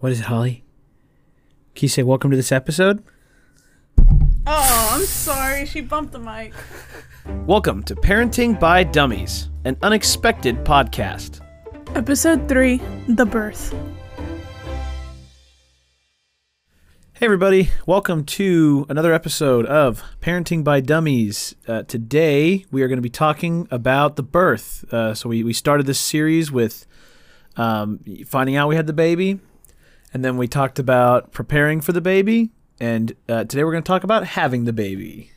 What is it, Holly? Can you say welcome to this episode? Oh, I'm sorry. She bumped the mic. Welcome to Parenting by Dummies, an unexpected podcast. Episode 3 The Birth. Hey, everybody. Welcome to another episode of Parenting by Dummies. Uh, today, we are going to be talking about the birth. Uh, so, we, we started this series with um, finding out we had the baby, and then we talked about preparing for the baby, and uh, today we're going to talk about having the baby.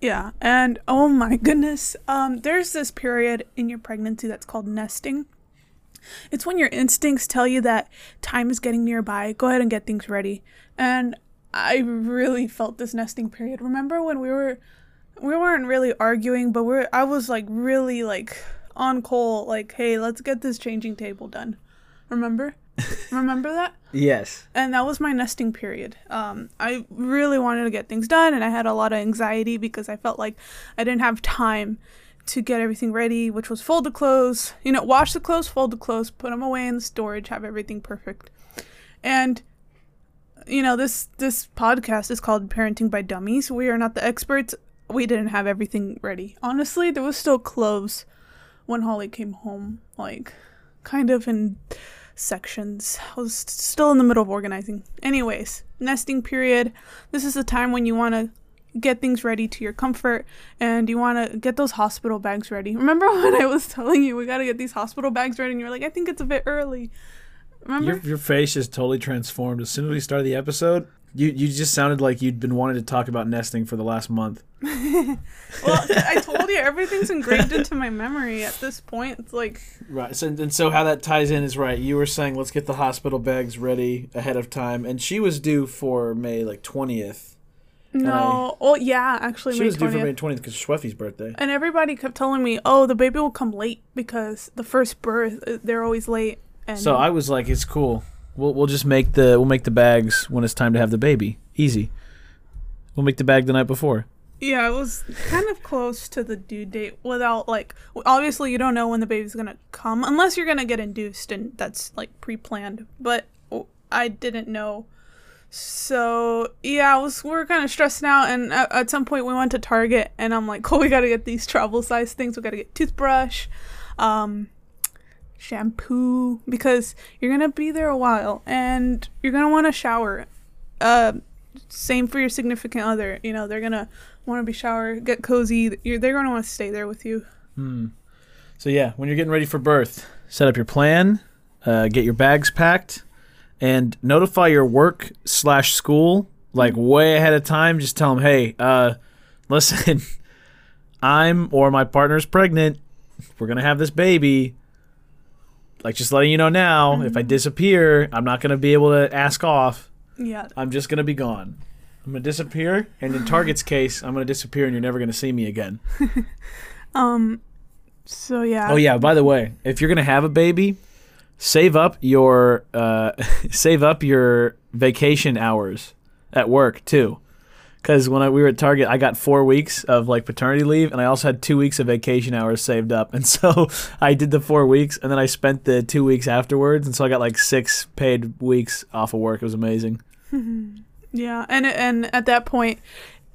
Yeah, and oh my goodness, um, there's this period in your pregnancy that's called nesting. It's when your instincts tell you that time is getting nearby. Go ahead and get things ready. And I really felt this nesting period. Remember when we were we weren't really arguing, but we're I was like really like on call like, "Hey, let's get this changing table done." Remember? Remember that? Yes. and that was my nesting period. Um, I really wanted to get things done, and I had a lot of anxiety because I felt like I didn't have time to get everything ready, which was fold the clothes, you know, wash the clothes, fold the clothes, put them away in the storage, have everything perfect. And you know, this this podcast is called Parenting by Dummies. We are not the experts. We didn't have everything ready. Honestly, there was still clothes when Holly came home, like kind of in sections. I was still in the middle of organizing. Anyways, nesting period. This is the time when you want to get things ready to your comfort and you want to get those hospital bags ready. Remember when I was telling you we got to get these hospital bags ready and you're like, I think it's a bit early. Remember? Your, your face is totally transformed as soon as we started the episode. You you just sounded like you'd been wanting to talk about nesting for the last month. well, I told you everything's engraved into my memory at this point. It's like Right. So and so how that ties in is right. You were saying let's get the hospital bags ready ahead of time, and she was due for May like twentieth. no. well, yeah, actually, She May was due for May twentieth because Schweffy's birthday. And everybody kept telling me, "Oh, the baby will come late because the first birth uh, they're always late." And So I was like, it's cool. We'll we'll just make the we'll make the bags when it's time to have the baby. Easy. We'll make the bag the night before. yeah, it was kind of close to the due date without like obviously you don't know when the baby's gonna come unless you're gonna get induced and that's like pre-planned. But I didn't know. So yeah, I was we were kind of stressing out, and at, at some point we went to Target, and I'm like, "Oh, we gotta get these travel size things. We gotta get toothbrush, um, shampoo, because you're gonna be there a while, and you're gonna want to shower. Uh, same for your significant other. You know, they're gonna want to be shower, get cozy. You're, they're gonna want to stay there with you. Hmm. So yeah, when you're getting ready for birth, set up your plan, uh, get your bags packed, and notify your work slash school like way ahead of time. Just tell them, hey, uh, listen, I'm or my partner's pregnant. We're gonna have this baby. Like just letting you know now, if I disappear, I'm not gonna be able to ask off. Yeah, I'm just gonna be gone. I'm gonna disappear, and in Target's case, I'm gonna disappear, and you're never gonna see me again. Um. So yeah. Oh yeah. By the way, if you're gonna have a baby, save up your uh, save up your vacation hours at work too. Because when I, we were at Target, I got four weeks of like paternity leave, and I also had two weeks of vacation hours saved up. And so I did the four weeks, and then I spent the two weeks afterwards, and so I got like six paid weeks off of work. It was amazing. Yeah, and and at that point,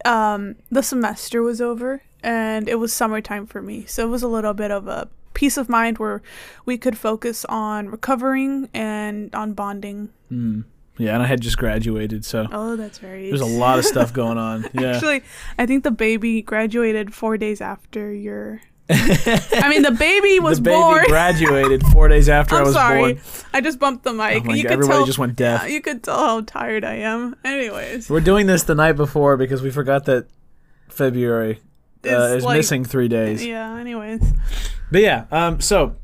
um, the semester was over, and it was summertime for me, so it was a little bit of a peace of mind where we could focus on recovering and on bonding. Mm. Yeah, and I had just graduated, so Oh, that's very. there's a lot of stuff going on. Yeah. Actually, I think the baby graduated four days after your. I mean, the baby was the baby born. graduated four days after I I'm was sorry, born. I just bumped the mic. Oh my you God, could everybody tell. just went deaf. You could tell how tired I am. Anyways, We're doing this the night before because we forgot that February uh, is like- missing three days. yeah. Anyways, But yeah, um, so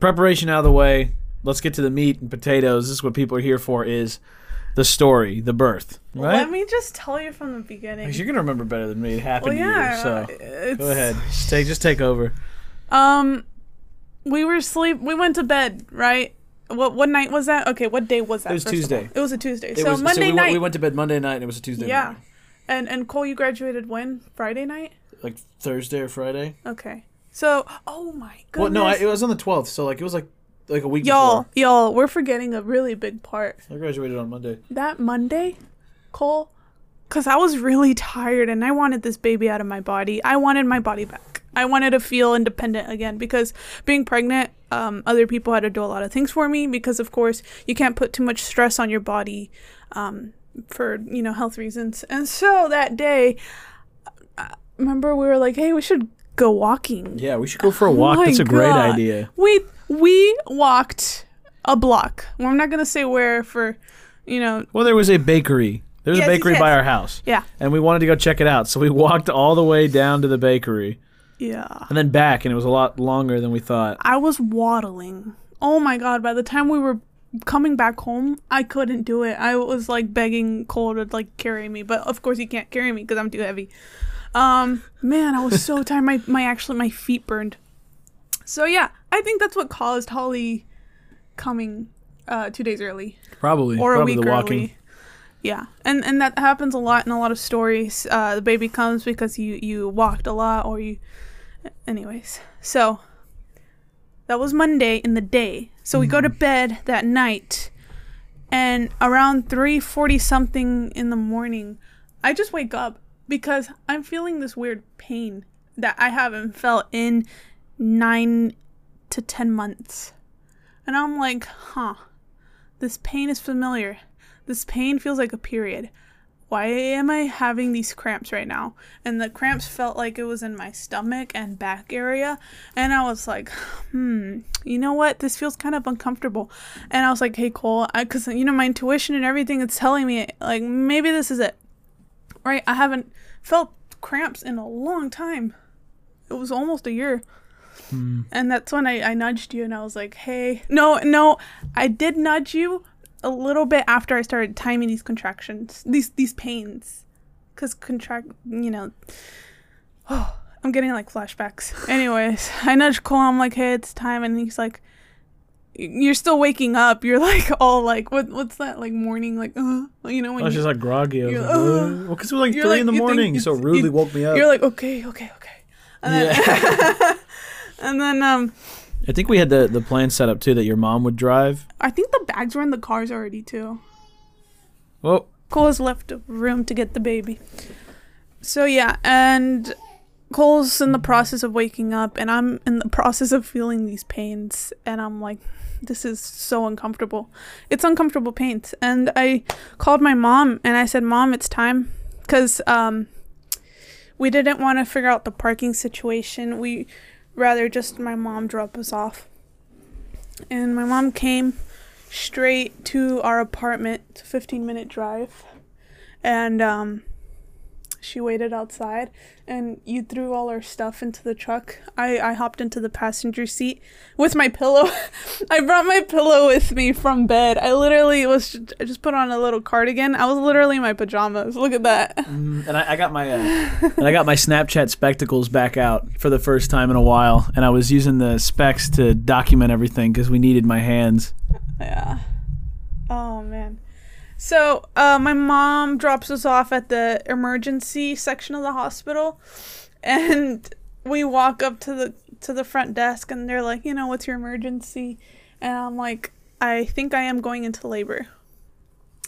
preparation out of the way. Let's get to the meat and potatoes. This is what people are here for: is the story, the birth. Right? let me just tell you from the beginning. You're gonna remember better than me. It happened Well, yeah. to you, so go ahead. Just take just take over. Um, we were sleep. We went to bed, right? What what night was that? Okay, what day was that? It was Tuesday. It was a Tuesday. It so was, Monday we, went- night. we went to bed Monday night, and it was a Tuesday. yeah, morning. and and Cole, you graduated when? Friday night. like Thursday or Friday. Okay. So, oh my goodness. Well, no, I, it was on the 12th, so like it was like like a week Y'all, before. y'all, we're forgetting a really big part. I graduated on Monday. That Monday, Cole, because I was really tired and I wanted this baby out of my body. I wanted my body back. I wanted to feel independent again because being pregnant, um, other people had to do a lot of things for me because, of course, you can't put too much stress on your body um, for, you know, health reasons. And so that day, uh, remember we were like, hey, we should go walking. Yeah, we should go for a walk. Oh That's a great idea. We we walked a block. Well, I'm not gonna say where for, you know, Well, there was a bakery. There's Yes, a yes, bakery yes. by our house. yeah, And we wanted to go check it out. So we walked all the way down to the bakery yeah. and then back, and it was a lot longer than we thought. I was waddling. Oh my god! By the time we were coming back home, I couldn't do it. I was like begging Cole to like carry me, but of course he can't carry me because I'm too heavy. Um, man, I was so tired. My my actually my feet burned. So yeah, I think that's what caused Holly coming uh, two days early. Probably. or a week the walking. early. Yeah, and and that happens a lot in a lot of stories. Uh, the baby comes because you you walked a lot, or you. Anyways, so that was Monday in the day. So we go to bed that night, and around three forty something in the morning, I just wake up because I'm feeling this weird pain that I haven't felt in nine to ten months, and I'm like, huh. This pain is familiar. This pain feels like a period. Why am I having these cramps right now? And the cramps felt like it was in my stomach and back area. And I was like, hmm, you know what? This feels kind of uncomfortable. And I was like, hey, Cole, because, you know, my intuition and everything is telling me, like, maybe this is it. Right? I haven't felt cramps in a long time. It was almost a year. And that's when I, I nudged you and I was like, hey, no, no, I did nudge you a little bit after I started timing these contractions, these these pains. Because contract, you know, oh, I'm getting like flashbacks. Anyways, I nudged Cole, I'm like, hey, it's time. And he's like, you're still waking up. You're like all like, what what's that, like morning, like, uh, you know, when I was you, just like groggy. I was like, like, "What?" Well, because it was like three like- in the you morning, so Rudy woke me up. you're like, okay, okay, okay. And then, yeah. and then um, I think we had the the plan set up too that your mom would drive. I think the bags were in the cars already too. Well, Cole has left room to get the baby. So yeah, and Cole's in the process of waking up, and I'm in the process of feeling these pains, and I'm like, this is so uncomfortable. It's uncomfortable pains, and I called my mom and I said, "Mom, it's time," because um, we didn't want to figure out the parking situation. We rather just my mom drop us off, and my mom came straight to our apartment. It's a 15 minute drive. And um she waited outside and you threw all our stuff into the truck. I I hopped into the passenger seat with my pillow. I brought my pillow with me from bed. I literally was I just put on a little cardigan. I was literally in my pajamas. Look at that. mm, and I, I got my uh, and I got my Snapchat spectacles back out for the first time in a while, and I was using the specs to document everything because we needed my hands. Yeah. Oh man. So, uh, my mom drops us off at the emergency section of the hospital, and we walk up to the to the front desk, and they're like, you know, what's your emergency? And I'm like, I think I am going into labor.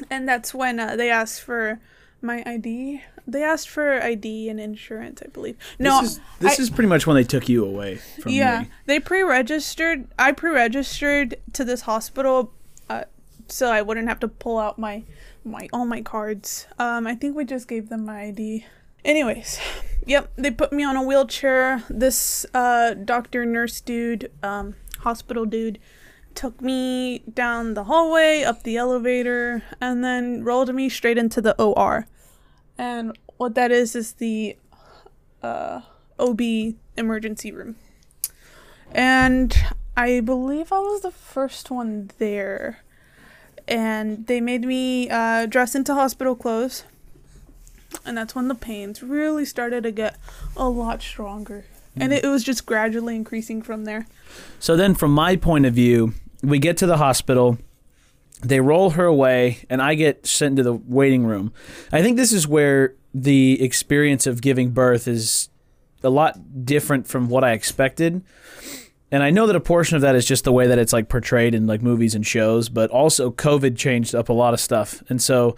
And that's when uh, they asked for my ID. They asked for ID and insurance, I believe. No, this is, this I- is pretty much when they took you away from yeah, me. they pre-registered. I pre-registered to this hospital, uh, so I wouldn't have to pull out my my all my cards. Um, I think we just gave them my ID. Anyways, yep, they put me on a wheelchair. This uh doctor nurse dude, um, hospital dude, took me down the hallway, up the elevator, and then rolled me straight into the OR. And what that is is the uh OB emergency room. And I believe I was the first one there. And they made me uh, dress into hospital clothes. And that's when the pains really started to get a lot stronger. And it, it was just gradually increasing from there. So then, from my point of view, we get to the hospital. They roll her away, and I get sent into the waiting room. I think this is where the experience of giving birth is a lot different from what I expected. And I know that a portion of that is just the way that it's like portrayed in like movies and shows, but also COVID changed up a lot of stuff. And so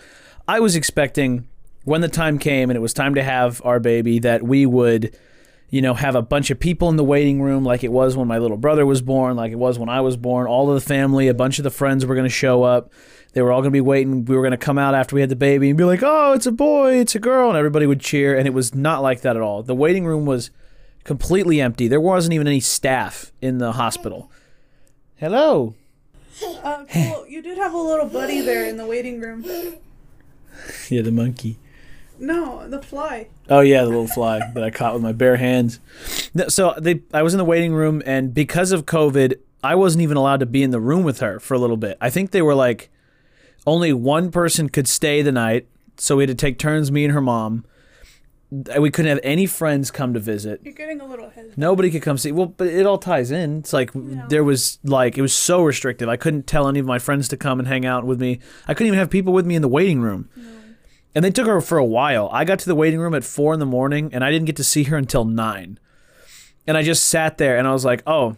I was expecting when the time came and it was time to have our baby that we would you know have a bunch of people in the waiting room like it was when my little brother was born, like it was when I was born, all of the family, a bunch of the friends were going to show up. They were all going to be waiting. We were going to come out after we had the baby and be like, "Oh, it's a boy, it's a girl." And everybody would cheer and it was not like that at all. The waiting room was completely empty. There wasn't even any staff in the hospital. Hello. Uh, cool. You did have a little buddy there in the waiting room. Yeah, the monkey. No, the fly. Oh yeah, the little fly that I caught with my bare hands. So they, I was in the waiting room, and because of COVID, I wasn't even allowed to be in the room with her for a little bit. I think they were like, only one person could stay the night, so we had to take turns, me and her mom. We couldn't have any friends come to visit. You're getting a little hesitant. Nobody could come see. Well, but it all ties in. It's like there was like it was so restrictive. I couldn't tell any of my friends to come and hang out with me. I couldn't even have people with me in the waiting room. No. And they took her for a while. I got to the waiting room at four in the morning, and I didn't get to see her until nine. And I just sat there, and I was like, "Oh,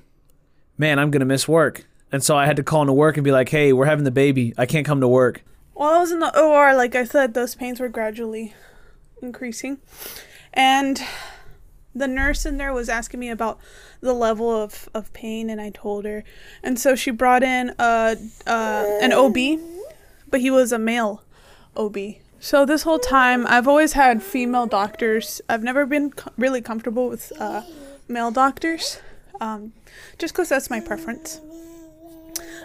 man, I'm gonna miss work." And so I had to call into work and be like, "Hey, we're having the baby. I can't come to work." While I was in the OR, like I said, those pains were gradually increasing. And the nurse in there was asking me about the level of, of pain, and I told her. And so she brought in a, uh, an OB, but he was a male OB. So this whole time, I've always had female doctors. I've never been co- really comfortable with uh, male doctors, um, just because that's my preference.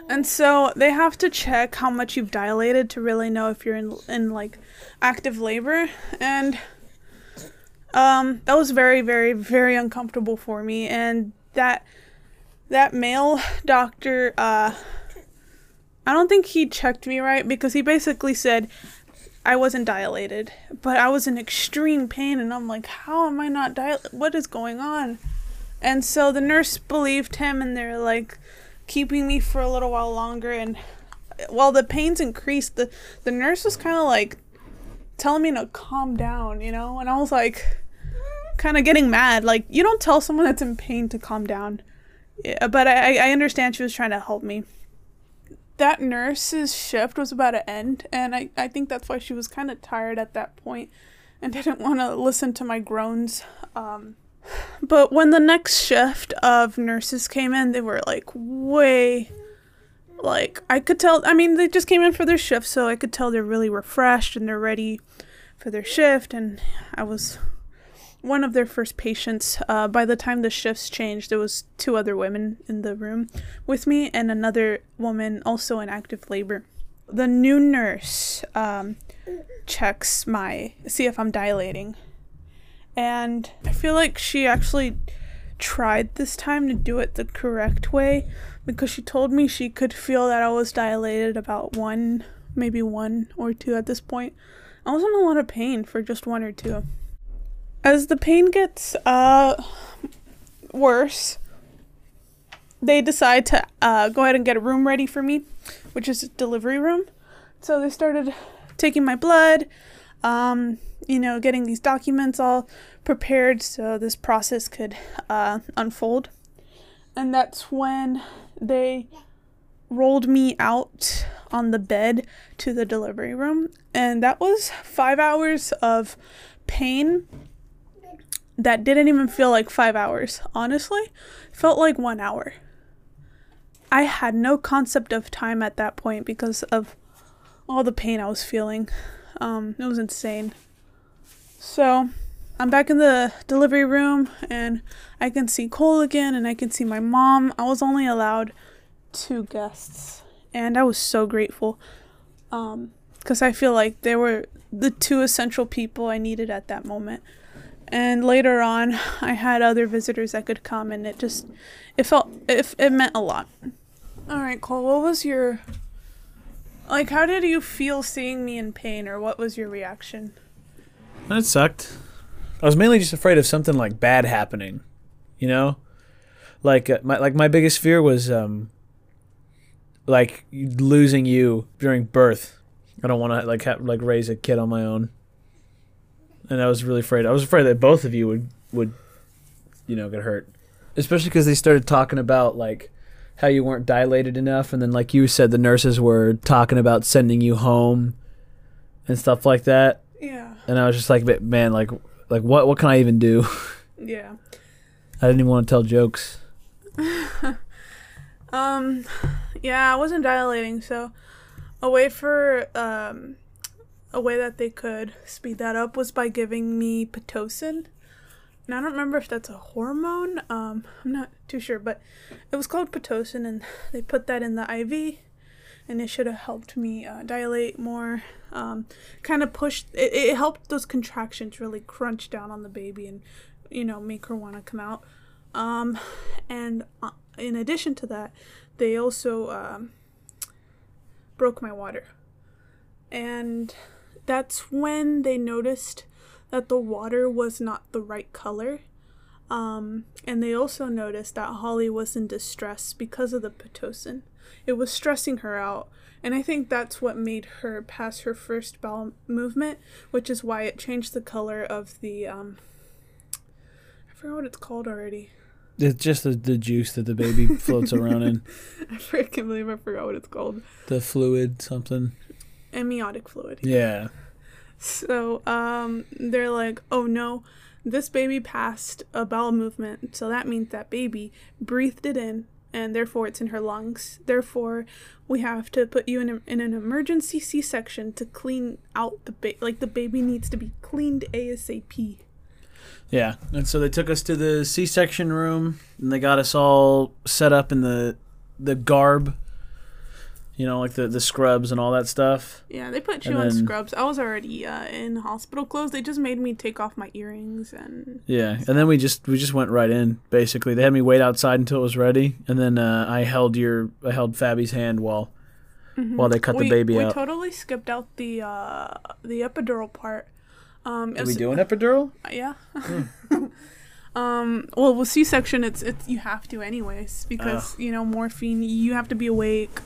And so they have to check how much you've dilated to really know if you're in in like active labor and um that was very very very uncomfortable for me and that that male doctor uh I don't think he checked me right because he basically said I wasn't dilated, but I was in extreme pain and I'm like, how am I not dilated? What is going on? And so the nurse believed him and they're like keeping me for a little while longer and while the pains increased the the nurse was kind of like telling me to calm down you know? And i was like kind of getting mad. Like you don't tell someone that's in pain to calm down. Yeah, but I, I understand she was trying to help me. That nurse's shift was about to end and i, I think that's why she was kind of tired at that point and didn't want to listen to my groans um, but when the next shift of nurses came in, they were like way like I could tell I mean they just came in for their shift, so I could tell they're really refreshed and they're ready for their shift and I was one of their first patients. Uh, by the time the shifts changed, there was two other women in the room with me and another woman also in active labor. The new nurse um, checks my see if I'm dilating and I feel like she actually tried this time to do it the correct way because she told me she could feel that I was dilated about one, maybe one or two at this point. I was in a lot of pain for just one or two. As the pain gets uh worse, they decide to uh, go ahead and get a room ready for me, which is a delivery room. So they started taking my blood, um, you know, getting these documents all prepared so this process could uh, unfold. And that's when they rolled me out on the bed to the delivery room. And that was five hours of pain that didn't even feel like five hours. Honestly, felt like one hour. I had no concept of time at that point because of all the pain I was feeling. Um, it was insane. So I'm back in the delivery room and I can see Cole again and I can see my mom. I was only allowed two guests and I was so grateful. Um, because I feel like they were the two essential people I needed at that moment. And later on, I had other visitors that could come, and it just it felt it, it meant a lot. All right, Cole, what was your like? How did you feel seeing me in pain, or what was your reaction? That sucked. I was mainly just afraid of something like bad happening, you know, like uh, my like my biggest fear was um like losing you during birth. I don't want to like have, like raise a kid on my own, and I was really afraid. I was afraid that both of you would would you know get hurt. especially because they started talking about like how you weren't dilated enough, and then like you said, the nurses were talking about sending you home and stuff like that. And I was just like, man, like, like what, what can I even do? Yeah. I didn't even want to tell jokes. Um, yeah, I wasn't dilating, so a way for um, a way that they could speed that up was by giving me pitocin. And I don't remember if that's a hormone. Um, I'm not too sure, but it was called pitocin, and they put that in the IV, and it should have helped me uh, dilate more. Um, kind of pushed. It, it helped those contractions really crunch down on the baby and, you know, make her want to come out. Um, and uh, in addition to that, they also um, broke my water. And that's when they noticed that the water was not the right color. Um, and they also noticed that Holly was in distress because of the Pitocin. It was stressing her out. And I think that's what made her pass her first bowel movement, which is why it changed the color of the. Um, I forgot what it's called already. It's just the, the juice that the baby floats around in, I freaking believe I forgot what it's called. the fluid something. Amniotic fluid. Yeah, So um, they're like, oh no, this baby passed a bowel movement, so that means that baby breathed it in, and therefore it's in her lungs. Therefore, we have to put you in, a, in an emergency C-section to clean out the baby. Like the baby needs to be cleaned ASAP. yeah. And so they took us to the C-section room, and they got us all set up in the the garb, you know, like the the scrubs and all that stuff. Yeah, they put you And on then- scrubs. I was already uh, in hospital clothes. They just made me take off my earrings and Yeah, and then we just we just went right in. Basically, they had me wait outside until it was ready, and then uh, I held your I held Fabi's hand while while they cut we, the baby we out. We totally skipped out the uh, the epidural part. Um, it Did we do an epidural? Yeah. um. Well, with C-section, it's it's you have to anyways because you know morphine. You have to be awake.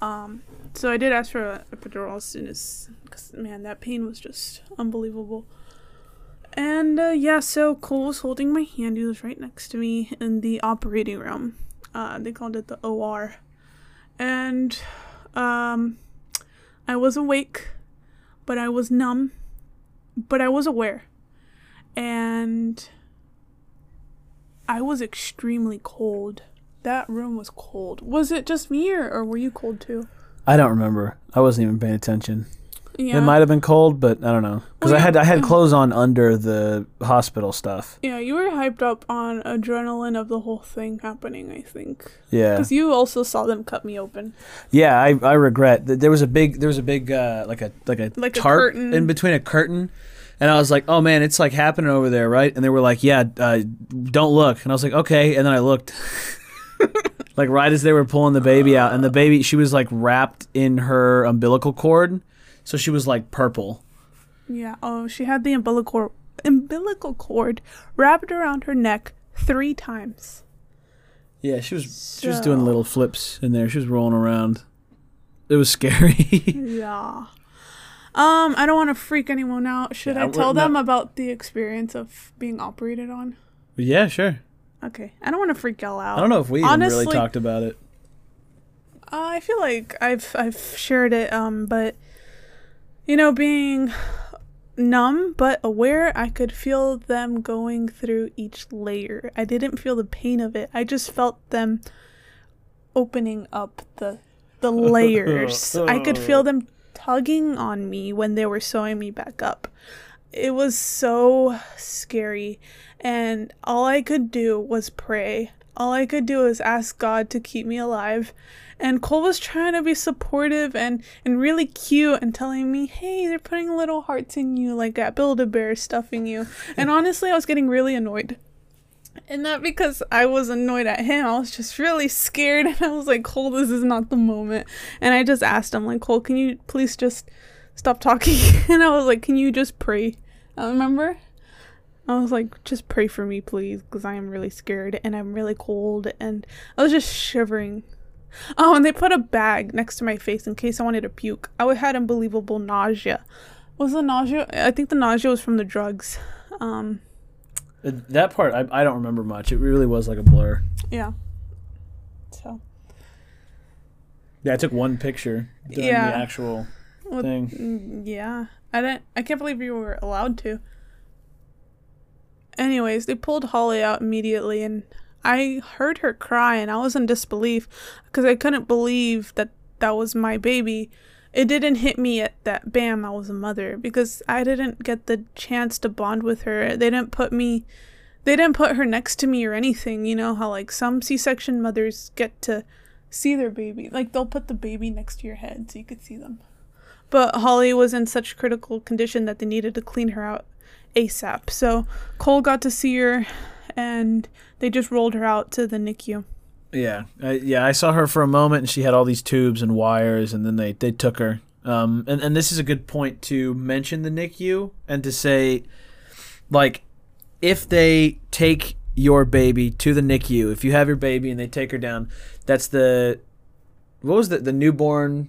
Um. So I did ask for a epidural as soon as, cause man, that pain was just unbelievable. And uh, yeah, so Cole was holding my hand. He was right next to me in the operating room. Uh, they called it the OR, and um, I was awake, but I was numb, but I was aware and I was extremely cold. That room was cold. Was it just me, or, or were you cold too? I don't remember. I wasn't even paying attention. Yeah, It might have been cold, but I don't know because Well, I had I had clothes on under the hospital stuff. yeah, you were hyped up on adrenaline of the whole thing happening. I think Yeah, because you also saw them cut me open. yeah. I, I regret that there was a big there was a big uh, like a like a Like a curtain. in between a curtain, and I was like, oh man, it's like happening over there, right? And they were like, yeah, uh, don't look. And I was like, okay. And then I looked. like right as they were pulling the baby out, and the baby she was like wrapped in her umbilical cord, so she was like purple. Yeah. Oh, she had the umbilical umbilical cord wrapped around her neck three times. Yeah, she was she was doing little flips in there. She was rolling around. It was scary. Yeah. Um, I don't want to freak anyone out. Should Yeah, I tell them not- about the experience of being operated on? yeah, sure. Okay. I don't want to freak y'all out. I don't know if we even really talked about it. Uh, I feel like I've I've shared it, um, but you know, being numb but aware, I could feel them going through each layer. I didn't feel the pain of it. I just felt them opening up the the layers. I could feel them tugging on me when they were sewing me back up. It was so scary, and all I could do was pray. All I could do was ask God to keep me alive. And Cole was trying to be supportive and, and really cute and telling me, hey, they're putting little hearts in you, like that Build a Bear stuffing you. And honestly, I was getting really annoyed. And not because I was annoyed at him, I was just really scared. And I was like, Cole, this is not the moment. And I just asked him, like, Cole, can you please just stop talking? And I was like, can you just pray? I remember? I was like, just pray for me, please, because I am really scared and I'm really cold. And I was just shivering. Oh, and they put a bag next to my face in case I wanted to puke. I had unbelievable nausea. Was the nausea? I think the nausea was from the drugs. Um, Uh, That part I, I don't remember much. It really was like a blur. Yeah. So Yeah, I took one picture during Yeah. the actual Well, thing. mm, yeah, I didn't. I can't believe you were allowed to. Anyways, they pulled Holly out immediately, and I heard her cry, and I was in disbelief because I couldn't believe that that was my baby. It didn't hit me at that bam, I was a mother because I didn't get the chance to bond with her. They didn't put me they didn't put her next to me or anything. You know how like some C-section mothers get to see their baby. Like they'll put the baby next to your head so you could see them. But Holly was in such critical condition that they needed to clean her out ASAP. So Cole got to see her and they just rolled her out to the NICU. Yeah, I, yeah. I saw her for a moment, and she had all these tubes and wires, and then they they took her. Um, and and this is a good point to mention the NICU and to say, like, if they take your baby to the NICU, if you have your baby and they take her down, that's the what was the the newborn,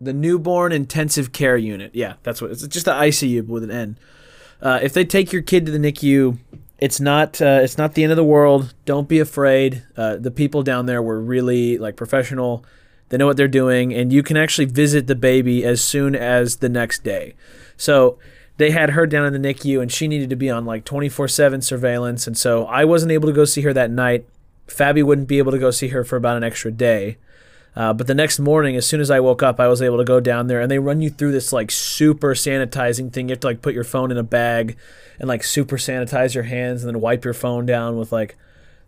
the newborn intensive care unit. Yeah, that's what it's just the ICU with an N. Uh, if they take your kid to the NICU, it's not uh, it's not the end of the world. Don't be afraid. Uh, the people down there were really like professional. They know what they're doing, and you can actually visit the baby as soon as the next day. So they had her down in the NICU, and she needed to be on like 24 7 surveillance. And so I wasn't able to go see her that night. Fabi wouldn't be able to go see her for about an extra day. Uh, but the next morning, as soon as I woke up, I was able to go down there, and they run you through this like super sanitizing thing. You have to like put your phone in a bag and like super sanitize your hands, and then wipe your phone down with like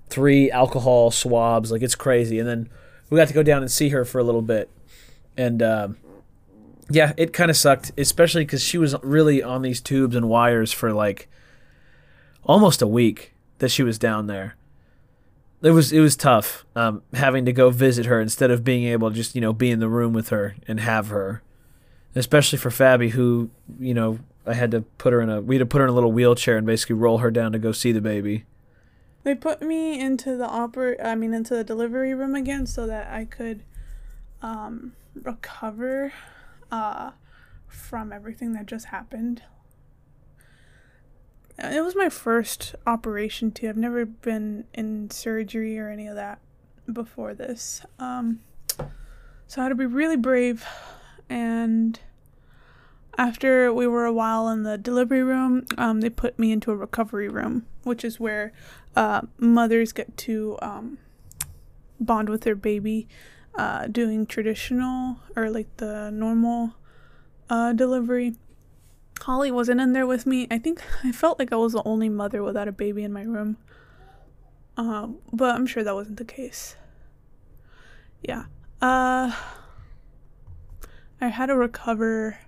three alcohol swabs. Like it's crazy. And then we got to go down and see her for a little bit, and um, yeah, it kind of sucked, especially because she was really on these tubes and wires for like almost a week that she was down there it was it was tough um, having to go visit her instead of being able to just you know be in the room with her and have her, especially for Fabi who you know I had to put her in a we had to put her in a little wheelchair and basically roll her down to go see the baby. They put me into the oper I mean into the delivery room again so that I could um recover uh from everything that just happened. It was my first operation too. I've never been in surgery or any of that before this. Um so I had to be really brave and after we were a while in the delivery room, um, they put me into a recovery room, which is where uh, mothers get to um, bond with their baby, uh, doing traditional or like the normal uh, delivery. Holly wasn't in there with me. I think I felt like I was the only mother without a baby in my room. Um, but I'm sure that wasn't the case. Yeah. Uh, I had to recover.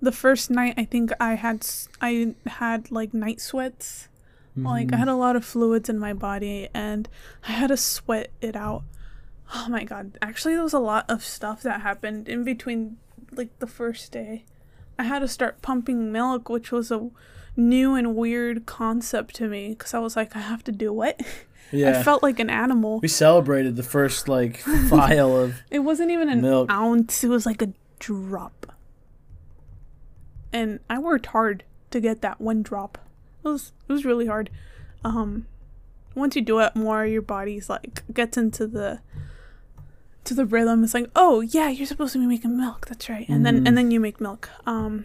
The first night, I think I had I had like night sweats. Like I had a lot of fluids in my body and I had to sweat it out. Oh my god. Actually there was a lot of stuff that happened in between like the first day. I had to start pumping milk, which was a new and weird concept to me because I was like I have to do it. Yeah, I felt like an animal. we celebrated the first like file of It wasn't even an Milk. ounce, it was like a drop. And I worked hard to get that one drop. It was it was really hard. Um once you do it more, your body's like gets into the to the rhythm. It's like, "Oh, yeah, you're supposed to be making milk. That's right." And then Mhm. and then you make milk. Um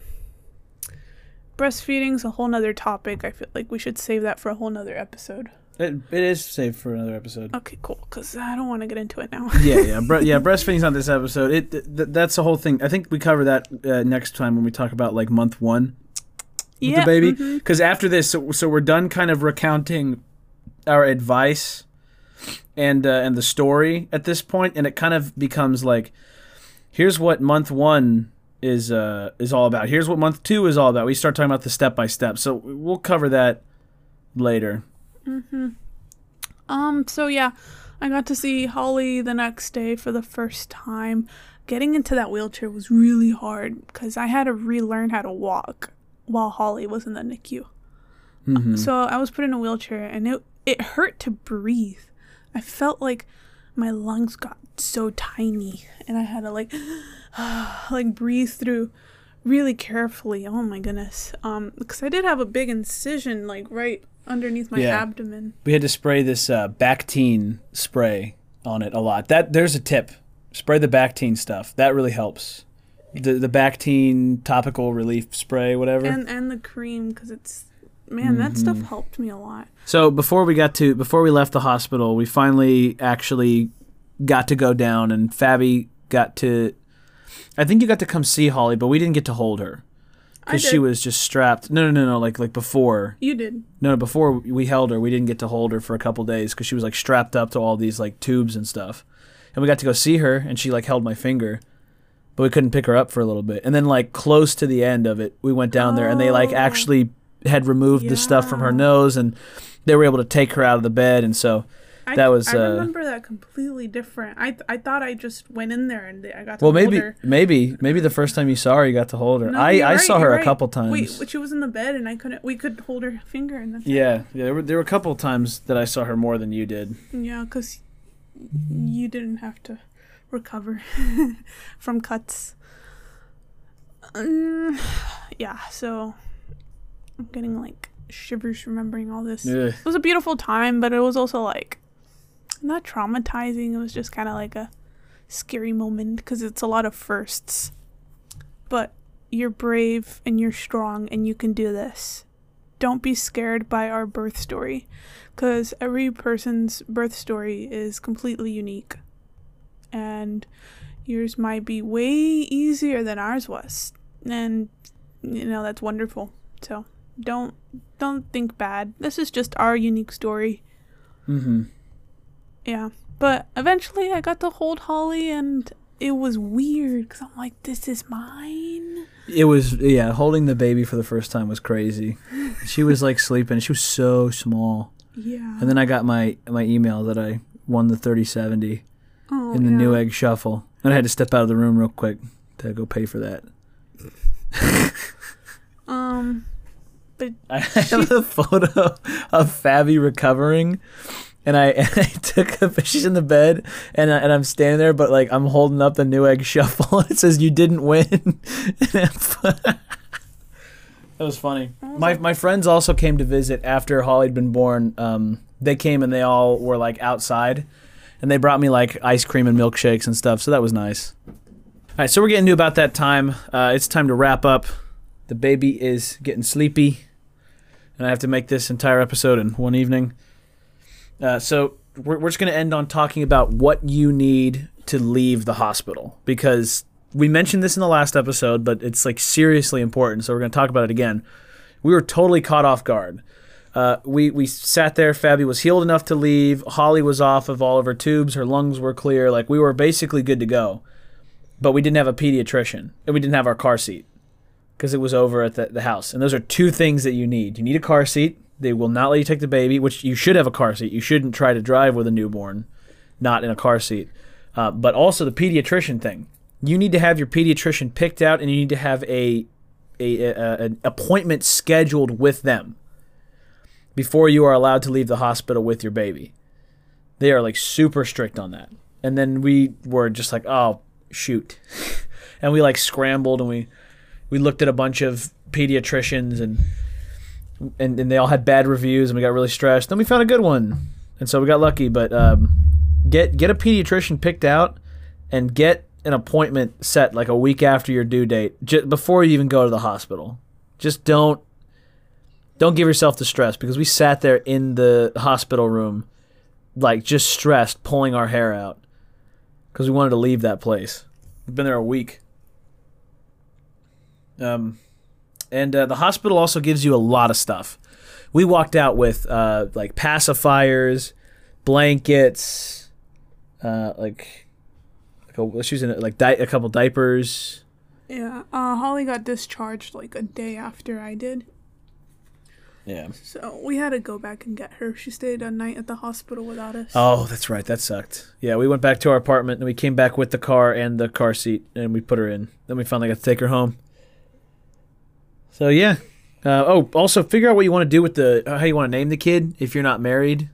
breastfeeding's a whole nother topic. I feel like we should save that for a whole nother episode. it, it is saved for another episode. Okay, cool, cuz I don't want to get into it now. yeah, yeah, bre- yeah. Breastfeeding's not this episode. It th- th- that's the whole thing. I think we cover that uh, next time when we talk about like month one with yeah. the baby. Because after this, so, so we're done kind of recounting our advice and uh, and the story at this point, and it kind of becomes like, here's what month one is uh is all about. Here's what month two is all about. We start talking about the step by step. So we'll cover that later. Um, so yeah, I got to see Holly the next day for the first time. Getting into that wheelchair was really hard because I had to relearn how to walk while Holly was in the NICU. Mhm. So I was put in a wheelchair and it it hurt to breathe. I felt like my lungs got so tiny and I had to like like breathe through really carefully. Oh my goodness. Um because I did have a big incision like right underneath my Yeah. abdomen. We had to spray this uh, Bactine spray on it a lot. That there's a tip. Spray the Bactine stuff. That really helps. The the Bactine topical relief spray, whatever. And and the cream because it's man that stuff Mm-hmm. helped me a lot. So before we got to before we left the hospital, we finally actually got to go down, and Fabi got to. I think you got to come see Holly, but we didn't get to hold her because she was just strapped. No, no, no, no. Like like before. You did. No, no, before we held her, we didn't get to hold her for a couple days because she was like strapped up to all these like tubes and stuff. And we got to go see her, and she like held my finger, but we couldn't pick her up for a little bit. And then like close to the end of it, we went down there, and they like Oh. actually had removed the stuff from her nose, and they were able to take her out of the bed. And so, I, That was, I uh, remember that completely different. I I thought I just went in there and I got to well, hold maybe maybe maybe the first time you saw her, you got to hold her. No, I I right, saw her you're a right. couple times. Wait, she was in the bed and I couldn't. We could hold her finger and then. yeah, yeah. There were there were a couple times that I saw her more than you did. Yeah, because you didn't have to recover from cuts. Um, yeah, so I'm getting like shivers remembering all this. It was a beautiful time, but it was also like not traumatizing. It was just kind of like a scary moment because it's a lot of firsts. But you're brave and you're strong and you can do this. Don't be scared by our birth story because every person's birth story is completely unique. And yours might be way easier than ours was. And you know, that's wonderful. So, don't don't think bad. This is just our unique story. Mm-hmm. Yeah. But eventually I got to hold Holly and it was weird cuz I'm like this is mine. It was yeah, holding the baby for the first time was crazy. She was like sleeping. She was so small. Yeah. And then I got my my email that I won the 3070 oh, in the yeah. Newegg Shuffle. And I had to step out of the room real quick to go pay for that. Um I have a photo of Fabi recovering, and I, and I took a she's in the bed, and I, and I'm standing there, but like I'm holding up the Newegg Shuffle, and it says you didn't win. that was funny. My my friends also came to visit after Holly had been born. Um, they came and they all were like outside, and they brought me like ice cream and milkshakes and stuff. So that was nice. All right, so we're getting to about that time. Uh, it's time to wrap up. The baby is getting sleepy and I have to make this entire episode in one evening. Uh, so we're, we're just going to end on talking about what you need to leave the hospital because we mentioned this in the last episode, but it's like seriously important. So we're going to talk about it again. We were totally caught off guard. Uh, we we sat there. Fabi was healed enough to leave. Holly was off of all of her tubes. Her lungs were clear. Like we were basically good to go, but we didn't have a pediatrician and we didn't have our car seat because it was over at the, the house. And those are two things that you need. You need a car seat. They will not let you take the baby, which you should have a car seat. You shouldn't try to drive with a newborn, not in a car seat. Uh, but also the pediatrician thing. You need to have your pediatrician picked out, and you need to have a, a, a an appointment scheduled with them before you are allowed to leave the hospital with your baby. They are like super strict on that. And then we were just like, oh shoot, and we like scrambled and we we looked at a bunch of pediatricians and, and and they all had bad reviews and we got really stressed. Then we found a good one, and so we got lucky. But um, get get a pediatrician picked out and get an appointment set like a week after your due date, j- before you even go to the hospital. Just don't don't give yourself the stress because we sat there in the hospital room, like just stressed, pulling our hair out because we wanted to leave that place. We've been there a week. Um, and uh, the hospital also gives you a lot of stuff. We walked out with uh, like pacifiers, blankets, uh, like like a, she was in it, like di- a couple diapers. Yeah. Uh Holly got discharged like a day after I did. Yeah. So we had to go back and get her. She stayed a night at the hospital without us. Oh, that's right. That sucked. Yeah, we went back to our apartment and we came back with the car and the car seat and we put her in. Then we finally got to take her home. So yeah. Uh, oh, also figure out what you want to do with the how you want to name the kid if you're not married.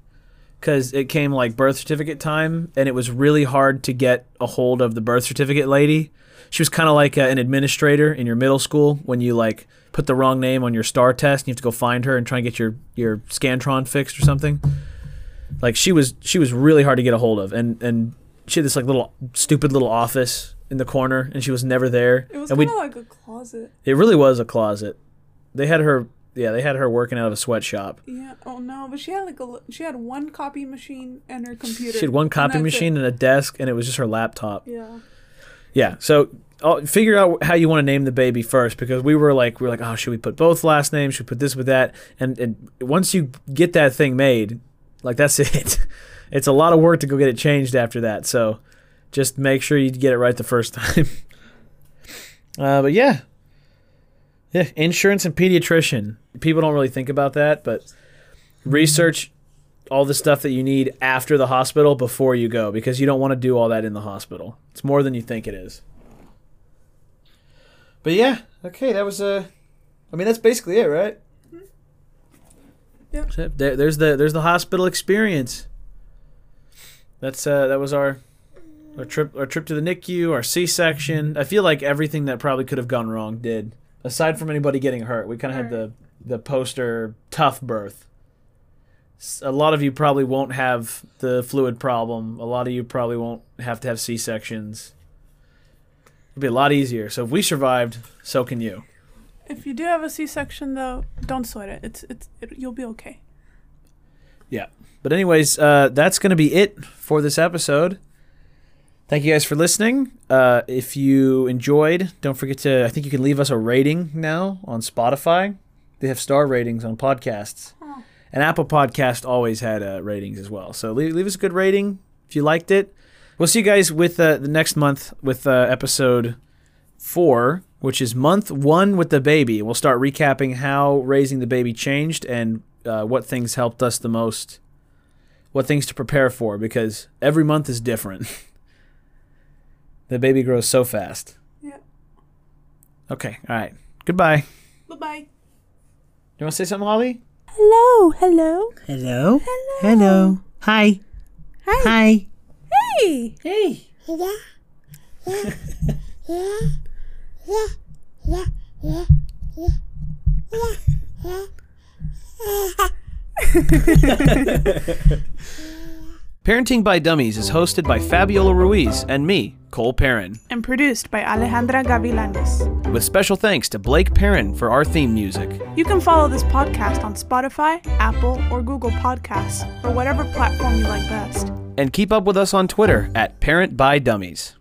because it came like birth certificate time, and it was really hard to get a hold of the birth certificate lady. She was kind of like uh, an administrator in your middle school when you like put the wrong name on your star test and you have to go find her and try and get your your Scantron fixed or something. Like she was she was really hard to get a hold of, and and she had this like little stupid little office in the corner, and she was never there. It was and kind of like a closet. it really was a closet. They had her yeah they had her working out of a sweatshop. Yeah. Oh no, but she had like a she had one copy machine and her computer. She had one and copy it. machine and a desk, and it was just her laptop. Yeah. Yeah. So uh, figure out how you want to name the baby first because we were like we were like oh should we put both last names should we put this with that and and once you get that thing made like that's it it's a lot of work to go get it changed after that so just make sure you get it right the first time uh, but yeah yeah insurance and pediatrician people don't really think about that but research all the stuff that you need after the hospital before you go because you don't want to do all that in the hospital it's more than you think it is but yeah, okay, that was Uh, I mean, that's basically it, right? Yep. So there, there's the there's the hospital experience. That's uh that was our our trip our trip to the NICU, our C-section. I feel like everything that probably could have gone wrong did. Aside from anybody getting hurt, we kind of had the the poster tough birth. A lot of you probably won't have the fluid problem. A lot of you probably won't have to have C-sections. It'd be a lot easier. So if we survived, so can you. If you do have a C-section though, don't sweat it. It's it's it, you'll be okay. Yeah. But anyways, uh, that's going to be it for this episode. Thank you guys for listening. Uh, if you enjoyed, don't forget to. I think you can leave us a rating now on Spotify. They have star ratings on podcasts, Oh. and Apple Podcast always had uh, ratings as well. So leave, leave us a good rating if you liked it. We'll see you guys with uh, the next month with uh, episode four, which is month one with the baby. We'll start recapping how raising the baby changed and uh, what things helped us the most, what things to prepare for, because every month is different. the baby grows so fast. Yeah. Okay, all right. Goodbye. Bye bye. You want to say something, Holly? Hello. Hello. Hello? Hello. Hello. Hi. Hi. Hi. Hey. Hey. Parenting by Dummies is hosted by Fabiola Ruiz and me, Cole Perrin, And produced by Alejandra Gavilanes. with special thanks to Blake Perrine for our theme music. You can follow this podcast on Spotify, Apple, or Google Podcasts, or whatever platform you like best. And keep up with us on Twitter at Parent by Dummies.